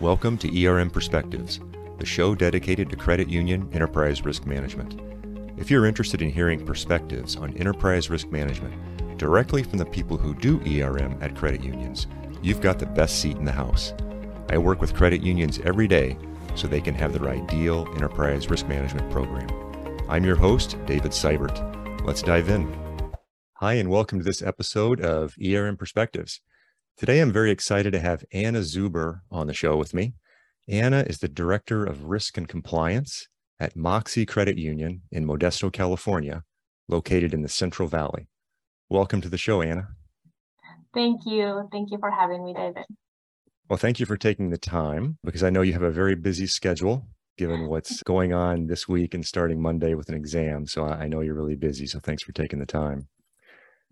Welcome to ERM Perspectives, the show dedicated to credit union enterprise risk management. If you're interested in hearing perspectives on enterprise risk management directly from the people who do ERM at credit unions, you've got the best seat in the house. I work with credit unions every day so they can have their ideal enterprise risk management program. I'm your host, David Seibert. Let's dive in. Hi, and welcome to this episode of ERM Perspectives. Today, I'm very excited to have Ana Zuber on the show with me. Ana is the Director of Risk and Compliance at Mocse Credit Union in Modesto, California, located in the Central Valley. Welcome to the show, Ana. Thank you. Thank you for having me, David. Well, thank you for taking the time because I know you have a very busy schedule given what's going on this week and starting Monday with an exam. So I know you're really busy. So thanks for taking the time.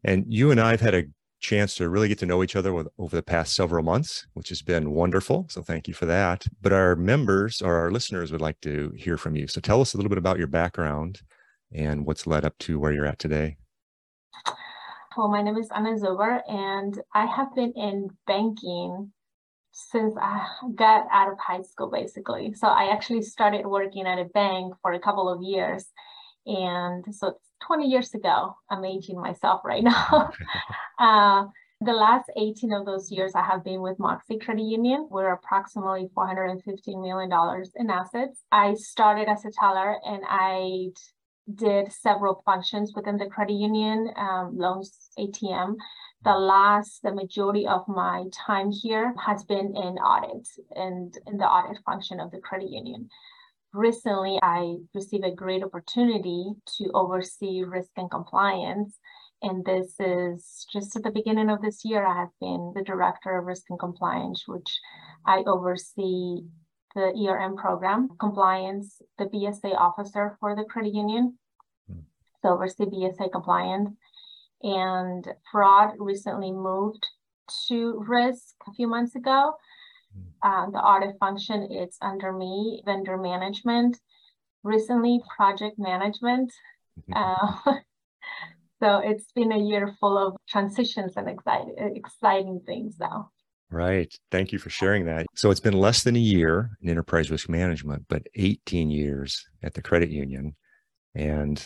And you and I have had a chance to really get to know each other with, over the past several months, which has been wonderful. So thank you for that. But our members or our listeners would like to hear from you. So tell us a little bit about your background and what's led up to where you're at today. Well, my name is Ana Zuber, and I have been in banking since I got out of high school, basically. So I actually started working at a bank for a couple of years. And so 20 years ago. I'm aging myself right now. uh, the last 18 of those years, I have been with Mocse Credit Union. We're approximately $415 million in assets. I started as a teller and I did several functions within the credit union, um, loans, ATM. The last, the majority of my time here has been in audit and in the audit function of the credit union recently I received a great opportunity to oversee risk and compliance. And this is just at the beginning of this year, I have been the director of risk and compliance, which I oversee the ERM program, compliance, the BSA officer for the credit union. Hmm. So oversee BSA compliance. And fraud recently moved to risk a few months ago. Uh, the audit function is under me, vendor management, recently project management. Uh, so it's been a year full of transitions and exciting, exciting things now. Right. Thank you for sharing that. So it's been less than a year in enterprise risk management, but 18 years at the credit union and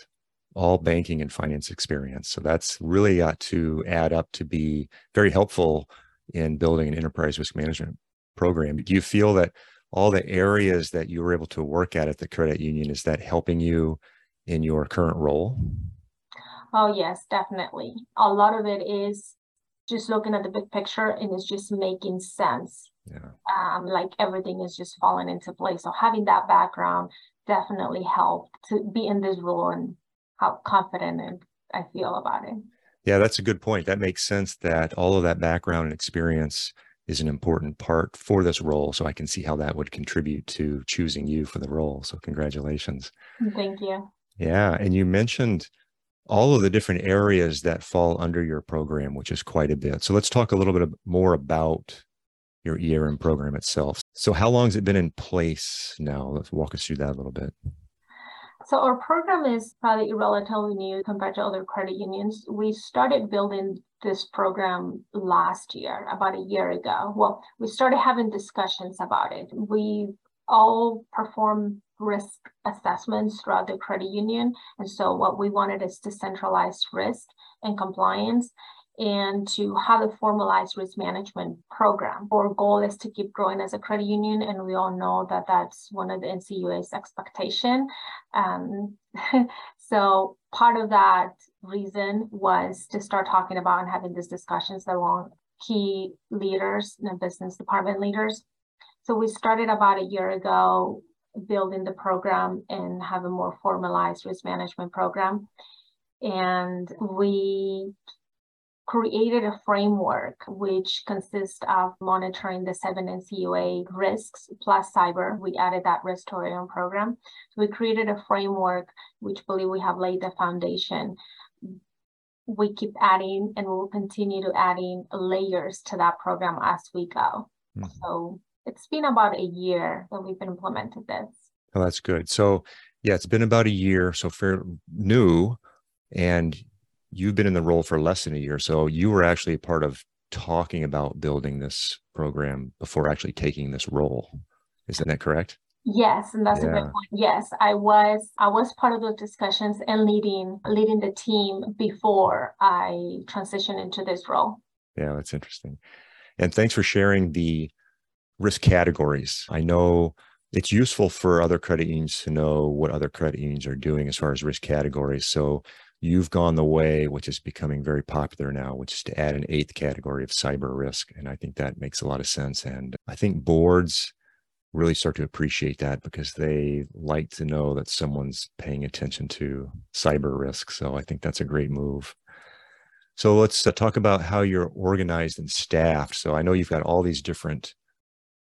all banking and finance experience. So that's really got to add up to be very helpful in building an enterprise risk management program. Do you feel that all the areas that you were able to work at at the credit union is that helping you in your current role? Oh yes, definitely. A lot of it is just looking at the big picture and it's just making sense. Yeah. Um, like everything is just falling into place. So having that background definitely helped to be in this role and how confident and I feel about it. Yeah, that's a good point. That makes sense that all of that background and experience is an important part for this role. So I can see how that would contribute to choosing you for the role. So congratulations. Thank you. Yeah. And you mentioned all of the different areas that fall under your program, which is quite a bit. So let's talk a little bit more about your ERM program itself. So how long has it been in place now? Let's walk us through that a little bit. So our program is probably relatively new compared to other credit unions. We started building this program last year, about a year ago. Well, we started having discussions about it. We all perform risk assessments throughout the credit union. And so what we wanted is to centralize risk and compliance and to have a formalized risk management program. Our goal is to keep growing as a credit union, and we all know that that's one of the NCUA's expectation. Um, so part of that reason was to start talking about and having these discussions along key leaders and business department leaders. So we started about a year ago building the program and have a more formalized risk management program. And we created a framework which consists of monitoring the seven NCUA risks plus cyber. We added that risk to our own program. So we created a framework which believe we have laid the foundation. We keep adding and we'll continue to adding layers to that program as we go. Mm-hmm. So it's been about a year that we've implemented this. Oh, that's good. So yeah, it's been about a year, so fair new, and you've been in the role for less than a year. So you were actually part of talking about building this program before actually taking this role. Isn't that correct? Yes, and that's yeah. a good point. Yes, I was I was part of those discussions and leading leading the team before I transitioned into this role. Yeah, that's interesting. And thanks for sharing the risk categories. I know it's useful for other credit unions to know what other credit unions are doing as far as risk categories. So you've gone the way, which is becoming very popular now, which is to add an eighth category of cyber risk. And I think that makes a lot of sense. And I think boards really start to appreciate that because they like to know that someone's paying attention to cyber risk. So I think that's a great move. So let's uh, talk about how you're organized and staffed. So I know you've got all these different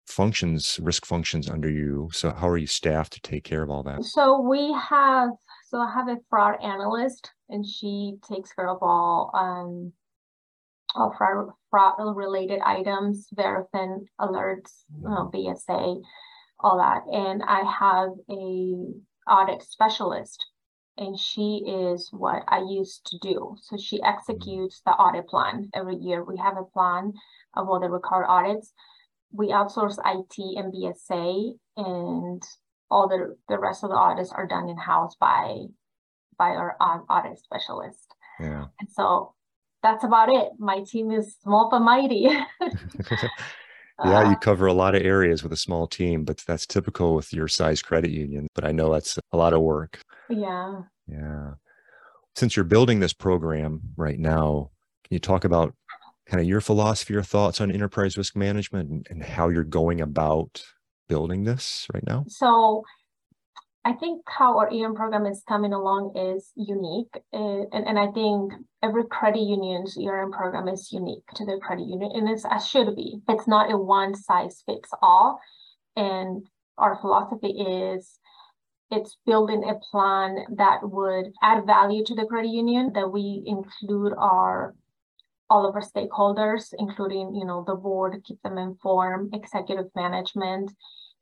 functions, risk functions under you. So how are you staffed to take care of all that? So we have, so I have a fraud analyst and she takes care of all um, all fraud, fraud related items, Verafin alerts, uh, BSA, all that. And I have a audit specialist and she is what I used to do. So she executes the audit plan every year. We have a plan of all the required audits. We outsource IT and BSA and all the, the rest of the audits are done in-house by by our audit specialist. Yeah. And so that's about it. My team is small but mighty. yeah, you cover a lot of areas with a small team, but that's typical with your size credit union. But I know that's a lot of work. Yeah. Yeah. Since you're building this program right now, can you talk about kind of your philosophy your thoughts on enterprise risk management and, and how you're going about building this right now? So I think how our EM program is coming along is unique. Uh, and, and I think every credit union's ERM program is unique to their credit union, and it's as should be. It's not a one size fits all. And our philosophy is it's building a plan that would add value to the credit union, that we include our all of our stakeholders, including, you know, the board, keep them informed, executive management,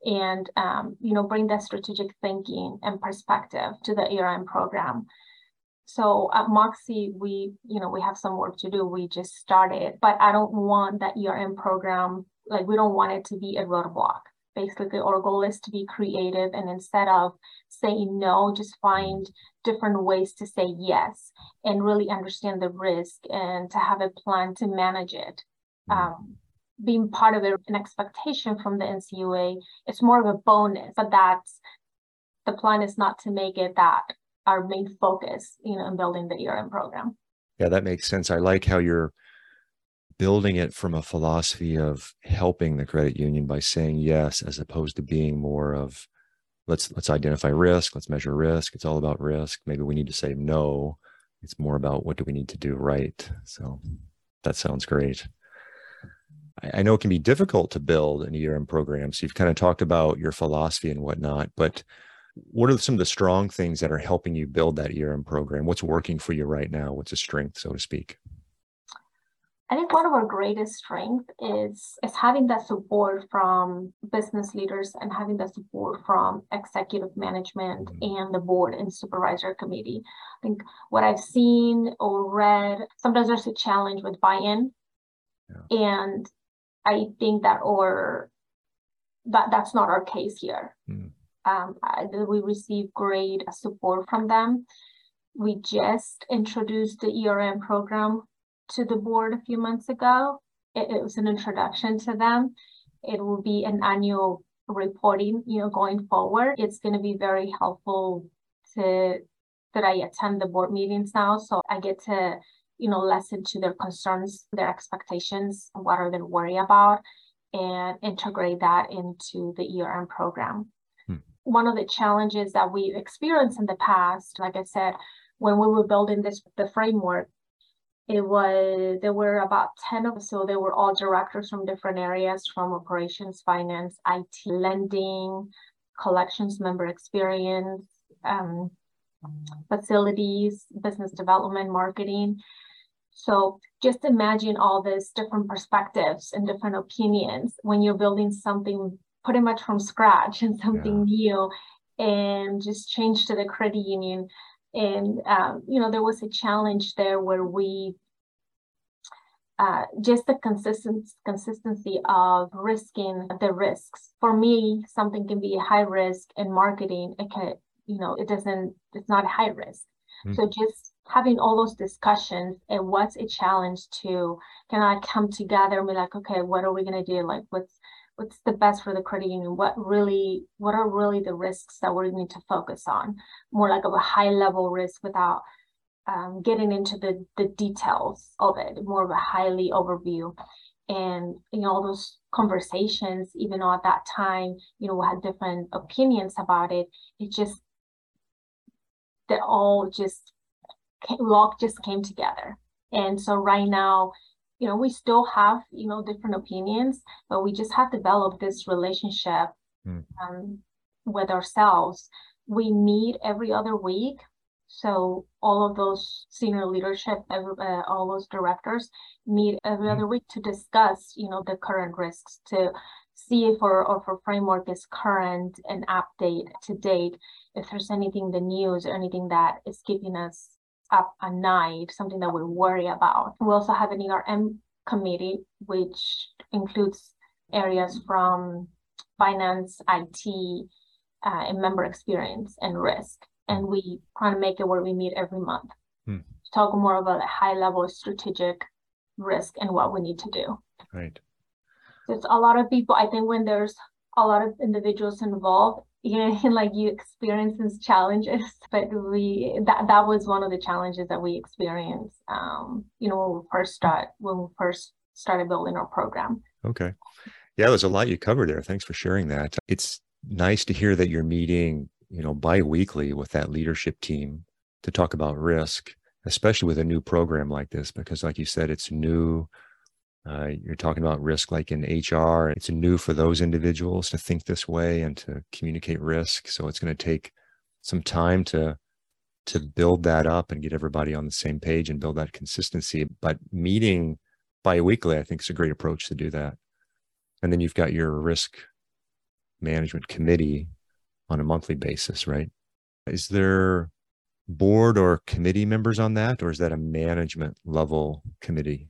and um, you know bring that strategic thinking and perspective to the ERM program. So at Mocse, we you know we have some work to do. We just started, but I don't want that ERM program like we don't want it to be a roadblock. Basically, our goal is to be creative and instead of saying no, just find different ways to say yes and really understand the risk and to have a plan to manage it. Mm. Um, being part of an expectation from the NCUA. It's more of a bonus, but that's the plan is not to make it that our main focus, you know, in building the ERM program. Yeah, that makes sense. I like how you're building it from a philosophy of helping the credit union by saying yes, as opposed to being more of let's let's identify risk, let's measure risk. It's all about risk. Maybe we need to say no. It's more about what do we need to do right. So that sounds great. I know it can be difficult to build an ERM program. So you've kind of talked about your philosophy and whatnot, but what are some of the strong things that are helping you build that ERM program? What's working for you right now? What's a strength, so to speak? I think one of our greatest strengths is is having that support from business leaders and having that support from executive management mm-hmm. and the board and supervisor committee. I think what I've seen or read, sometimes there's a challenge with buy-in. Yeah. And I think that or that that's not our case here. Mm. Um, I, we receive great support from them. We just introduced the ERM program to the board a few months ago. It, it was an introduction to them. It will be an annual reporting, you know, going forward. It's going to be very helpful to that I attend the board meetings now, so I get to you know, listen to their concerns, their expectations, what are they worried about, and integrate that into the ERM program. Hmm. One of the challenges that we experienced in the past, like I said, when we were building this the framework, it was there were about 10 of us, so they were all directors from different areas from operations, finance, IT, lending, collections member experience, um, facilities, business development, marketing. So just imagine all these different perspectives and different opinions when you're building something pretty much from scratch and something yeah. new and just change to the credit union. And, um, you know, there was a challenge there where we uh, just the consistent consistency of risking the risks. For me, something can be a high risk in marketing. It can, you know, it doesn't. It's not a high risk. Mm-hmm. So just having all those discussions and what's a challenge to can I come together and be like, okay, what are we gonna do? Like, what's what's the best for the credit union? What really, what are really the risks that we need to focus on? More like of a high level risk without um, getting into the the details of it, more of a highly overview. And you know, all those conversations, even though at that time, you know, we had different opinions about it, it just that all just came, all just came together. And so right now, you know, we still have, you know, different opinions, but we just have developed this relationship mm. um, with ourselves. We meet every other week so all of those senior leadership, uh, all those directors meet every other week to discuss, you know, the current risks to see if our, if our framework is current and update to date. If there's anything the news or anything that is keeping us up at night, something that we worry about. We also have an ERM committee, which includes areas from finance, IT, uh, and member experience and risk and we kind of make it where we meet every month hmm. to talk more about a high level strategic risk and what we need to do. Right. There's a lot of people. I think when there's a lot of individuals involved, you know, like you experience these challenges. But we that that was one of the challenges that we experienced. Um, you know, when we first start when we first started building our program. Okay. Yeah, there's a lot you covered there. Thanks for sharing that. It's nice to hear that you're meeting you know, bi-weekly with that leadership team to talk about risk, especially with a new program like this, because like you said, it's new. Uh, you're talking about risk like in HR. It's new for those individuals to think this way and to communicate risk. So it's going to take some time to to build that up and get everybody on the same page and build that consistency. But meeting bi-weekly, I think is a great approach to do that. And then you've got your risk management committee on a monthly basis, right? Is there board or committee members on that, or is that a management level committee?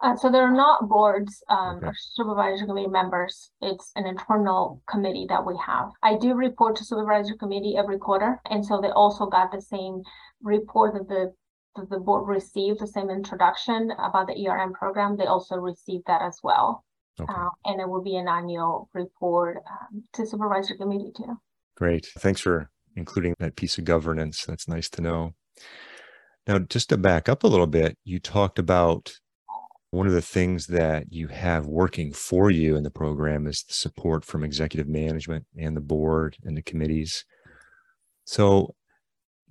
Uh, so there are not boards um, okay. or supervisory committee members. It's an internal committee that we have. I do report to supervisory committee every quarter, and so they also got the same report that the that the board received, the same introduction about the ERM program. They also received that as well. Okay. Uh, and it will be an annual report um, to supervisory committee too. Great. Thanks for including that piece of governance. That's nice to know. Now, just to back up a little bit, you talked about one of the things that you have working for you in the program is the support from executive management and the board and the committees. So,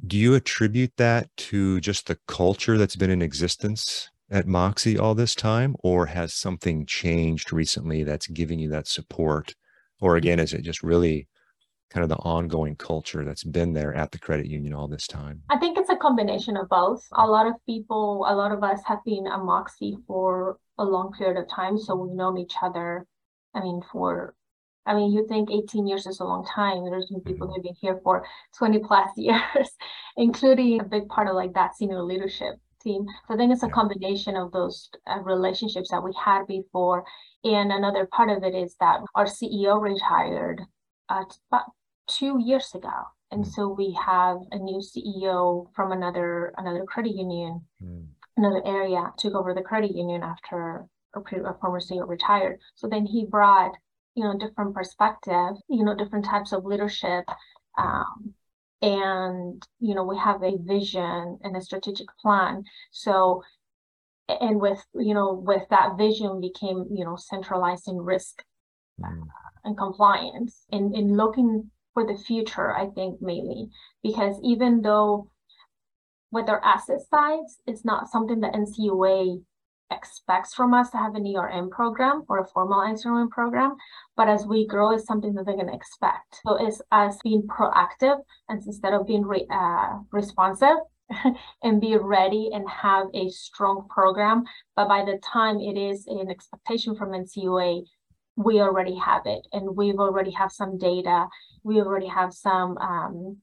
do you attribute that to just the culture that's been in existence at Mocse all this time, or has something changed recently that's giving you that support? Or again, is it just really kind of the ongoing culture that's been there at the credit union all this time? I think it's a combination of both. A lot of people, a lot of us have been a Mocse for a long period of time. So we've known each other, I mean, for I mean, you think 18 years is a long time. There's been people mm-hmm. who've been here for 20 plus years, including a big part of like that senior leadership team. So I think it's a combination of those uh, relationships that we had before. And another part of it is that our CEO retired uh, about two years ago. And mm. so we have a new CEO from another another credit union, mm. another area, took over the credit union after a, a former CEO retired. So then he brought, you know, different perspective, you know, different types of leadership, um, and you know we have a vision and a strategic plan so and with you know with that vision became you know centralizing risk. And compliance and in looking for the future i think mainly because even though with our asset sides it's not something that ncua expects from us to have an ERM program or a formalized ERM program, but as we grow, it's something that they're going to expect. So it's us being proactive and instead of being re- uh, responsive and be ready and have a strong program. But by the time it is an expectation from NCUA, we already have it and we've already have some data. We already have some um,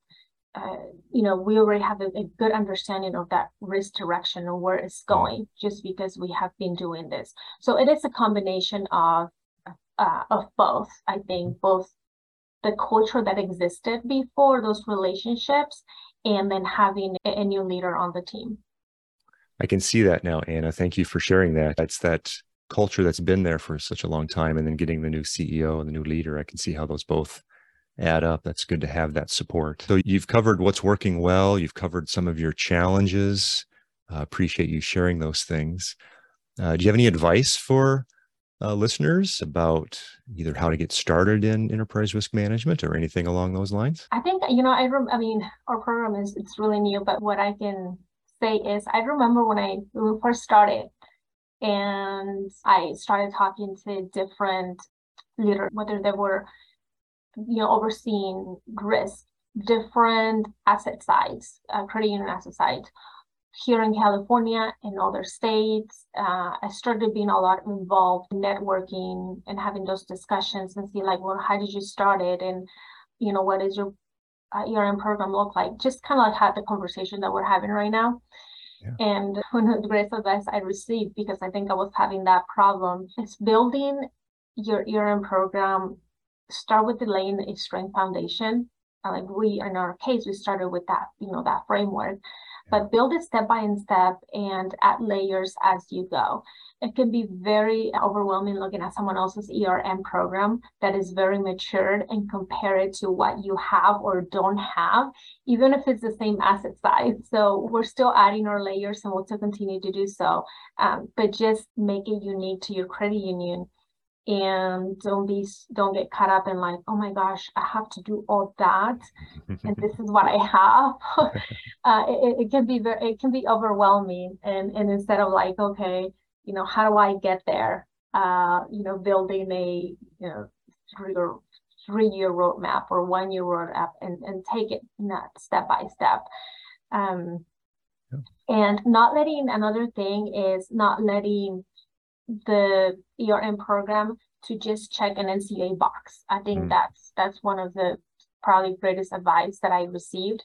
uh, you know, we already have a, a, good understanding of that risk direction and where it's going, just because we have been doing this. So it is a combination of uh, of both. I think both the culture that existed before those relationships, and then having a, a new leader on the team. I can see that now, Ana. Thank you for sharing that. That's that culture that's been there for such a long time, and then getting the new CEO and the new leader. I can see how those both add up. That's good to have that support. So you've covered what's working well. You've covered some of your challenges. Uh, appreciate you sharing those things. Uh, do you have any advice for uh, listeners about either how to get started in enterprise risk management or anything along those lines? I think you know I rem- I mean our program is it's really new, but what I can say is I remember when I first started and I started talking to different leaders, whether they were you know, overseeing risk, different asset sides, uh, credit union asset side. Here in California and other states, uh, I started being a lot involved in networking and having those discussions and see like, well, how did you start it? And, you know, what is your uh, ERM program look like? Just kind of like had the conversation that we're having right now. Yeah. And one of the greatest advice I received, because I think I was having that problem, is building your ERM program start with the laying a strong foundation. Uh, like we, in our case, we started with that, you know, that framework, but build it step by step and add layers as you go. It can be very overwhelming looking at someone else's ERM program that is very matured and compare it to what you have or don't have, even if it's the same asset size. So we're still adding our layers and we'll still continue to do so, um, but just make it unique to your credit union and don't be don't get caught up in like oh my gosh i have to do all that and this is what i have. Uh, it, it can be very it can be overwhelming and and instead of like okay you know how do i get there? Uh you know building a you know three or three year roadmap or one year roadmap and and take it not step by step. Um and not letting another thing is not letting the ERM program to just check an NCUA box. I think mm. that's that's one of the probably greatest advice that I received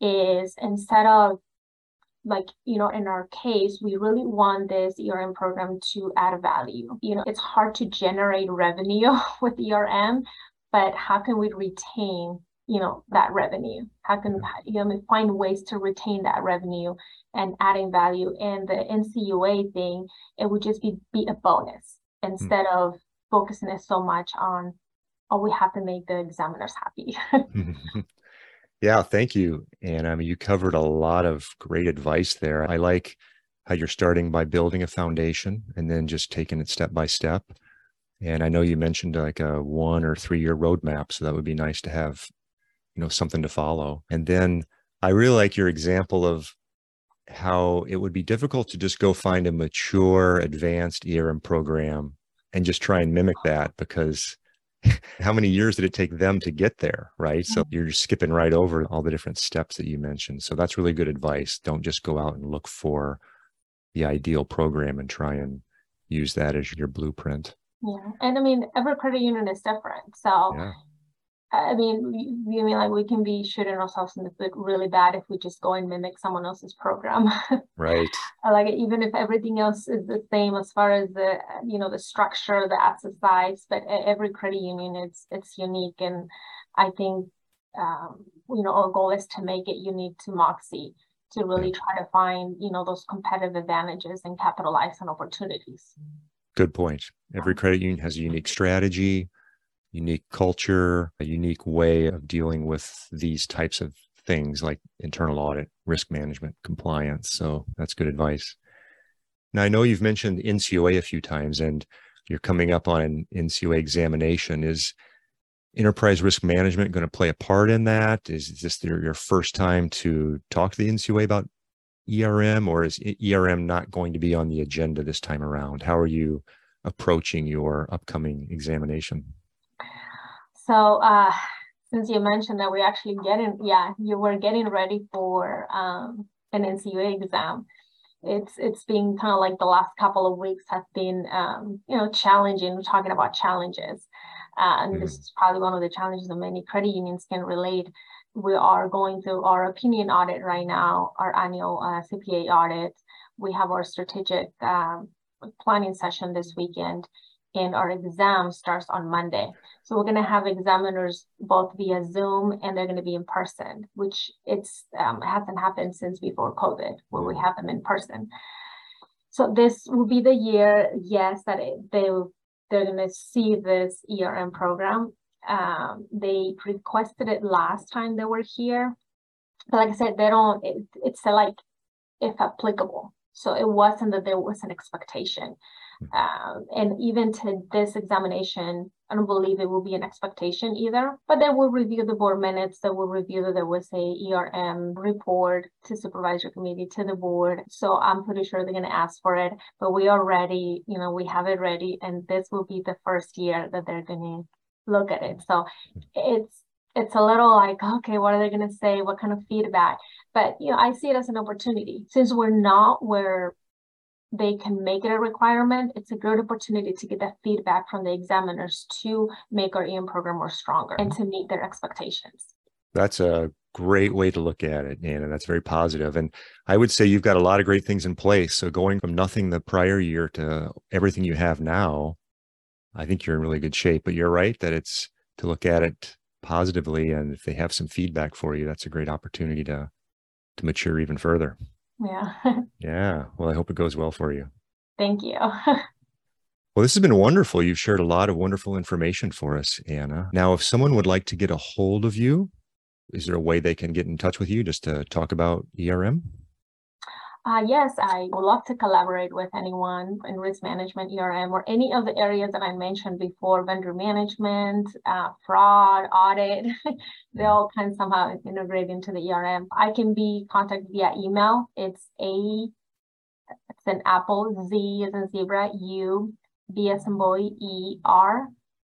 is instead of like you know in our case we really want this ERM program to add value. You know it's hard to generate revenue with ERM, but how can we retain you know that revenue? How can you know find ways to retain that revenue and adding value. And the NCUA thing, it would just be, be a bonus instead mm. of focusing it so much on, oh, we have to make the examiners happy. yeah, thank you. And I mean, you covered a lot of great advice there. I like how you're starting by building a foundation and then just taking it step by step. And I know you mentioned like a one or three year roadmap. So that would be nice to have, you know, something to follow. And then I really like your example of how it would be difficult to just go find a mature, advanced ERM program and just try and mimic that because how many years did it take them to get there? Right. So mm-hmm. you're skipping right over all the different steps that you mentioned. So that's really good advice. Don't just go out and look for the ideal program and try and use that as your blueprint. Yeah. And I mean, every credit union is different. So yeah. I mean, you mean like we can be shooting ourselves in the foot really bad if we just go and mimic someone else's program. Right. like even if everything else is the same as far as the you know the structure, the asset size, but every credit union it's it's unique, and I think um, you know our goal is to make it unique to Mocse to really try to find you know those competitive advantages and capitalize on opportunities. Good point. Every credit union has a unique strategy unique culture, a unique way of dealing with these types of things like internal audit, risk management, compliance. So that's good advice. Now, I know you've mentioned NCUA a few times and you're coming up on an NCUA examination. Is enterprise risk management going to play a part in that? Is this your, first time to talk to the NCUA about ERM, or is ERM not going to be on the agenda this time around? How are you approaching your upcoming examination? So uh, since you mentioned that we're actually getting, yeah, you were getting ready for um, an NCUA exam. It's it's been kind of like the last couple of weeks have been um, you know challenging. We're talking about challenges. Uh, and mm-hmm. this is probably one of the challenges that many credit unions can relate. We are going through our opinion audit right now, our annual uh, CPA audit. We have our strategic um, planning session this weekend and our exam starts on Monday. So we're going to have examiners both via Zoom and they're going to be in person, which it's um, hasn't happened since before COVID, where we have them in person. So this will be the year, yes, that it, they they're going to see this ERM program. Um, they requested it last time they were here, but like I said, they don't. It, it's like if applicable. So it wasn't that there was an expectation. Um, and even to this examination, I don't believe it will be an expectation either, but they will review the board minutes, they will review that there was a ERM report to supervisory committee to the board. So I'm pretty sure they're gonna ask for it, but we are ready, you know, we have it ready and this will be the first year that they're gonna look at it. So it's it's a little like, okay, what are they gonna say? What kind of feedback? But you know, I see it as an opportunity. Since we're not where they can make it a requirement, it's a great opportunity to get that feedback from the examiners to make our EM program more stronger and to meet their expectations. That's a great way to look at it, Ana. That's very positive. And I would say you've got a lot of great things in place. So going from nothing the prior year to everything you have now, I think you're in really good shape. But you're right that it's to look at it positively. And if they have some feedback for you, that's a great opportunity to to mature even further. Yeah. yeah. Well, I hope it goes well for you. Thank you. Well, this has been wonderful. You've shared a lot of wonderful information for us, Ana. Now, if someone would like to get a hold of you, is there a way they can get in touch with you just to talk about ERM? Uh, yes, I would love to collaborate with anyone in risk management, ERM, or any of the areas that I mentioned before, vendor management, uh, fraud, audit. they all kind of somehow integrate into the ERM. I can be contacted via email. It's a, it's an apple, Z is in zebra, U, B as in boy, E, R,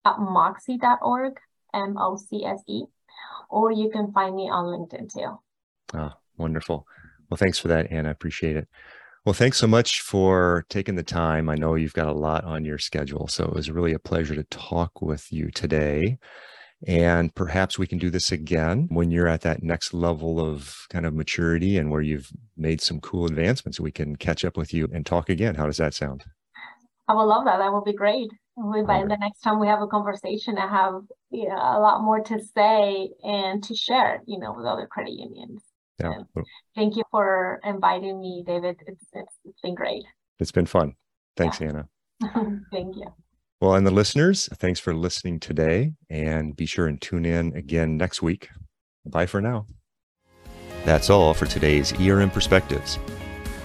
at mocse.org, M-O-C-S-E. Or you can find me on LinkedIn too. Oh, wonderful. Well, thanks for that, Ana. I appreciate it. Well, thanks so much for taking the time. I know you've got a lot on your schedule, so it was really a pleasure to talk with you today. And perhaps we can do this again when you're at that next level of kind of maturity and where you've made some cool advancements. We can catch up with you and talk again. How does that sound? I would love that. That would be great. We, by the next time we have a conversation, I have you know, a lot more to say and to share, you know, with other credit unions. Yeah. thank you for inviting me, David. It's, it's, it's been great. It's been fun. Thanks, yeah. Ana. thank you. Well, and the listeners, thanks for listening today and be sure and tune in again next week. Bye for now. That's all for today's ERM Perspectives.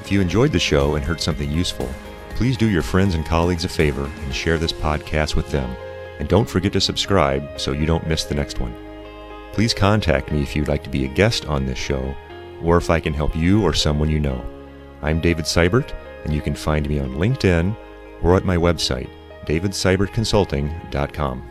If you enjoyed the show and heard something useful, please do your friends and colleagues a favor and share this podcast with them. And don't forget to subscribe so you don't miss the next one. Please contact me if you'd like to be a guest on this show or if I can help you or someone you know. I'm David Seibert, and you can find me on LinkedIn or at my website, davidseibertconsulting.com.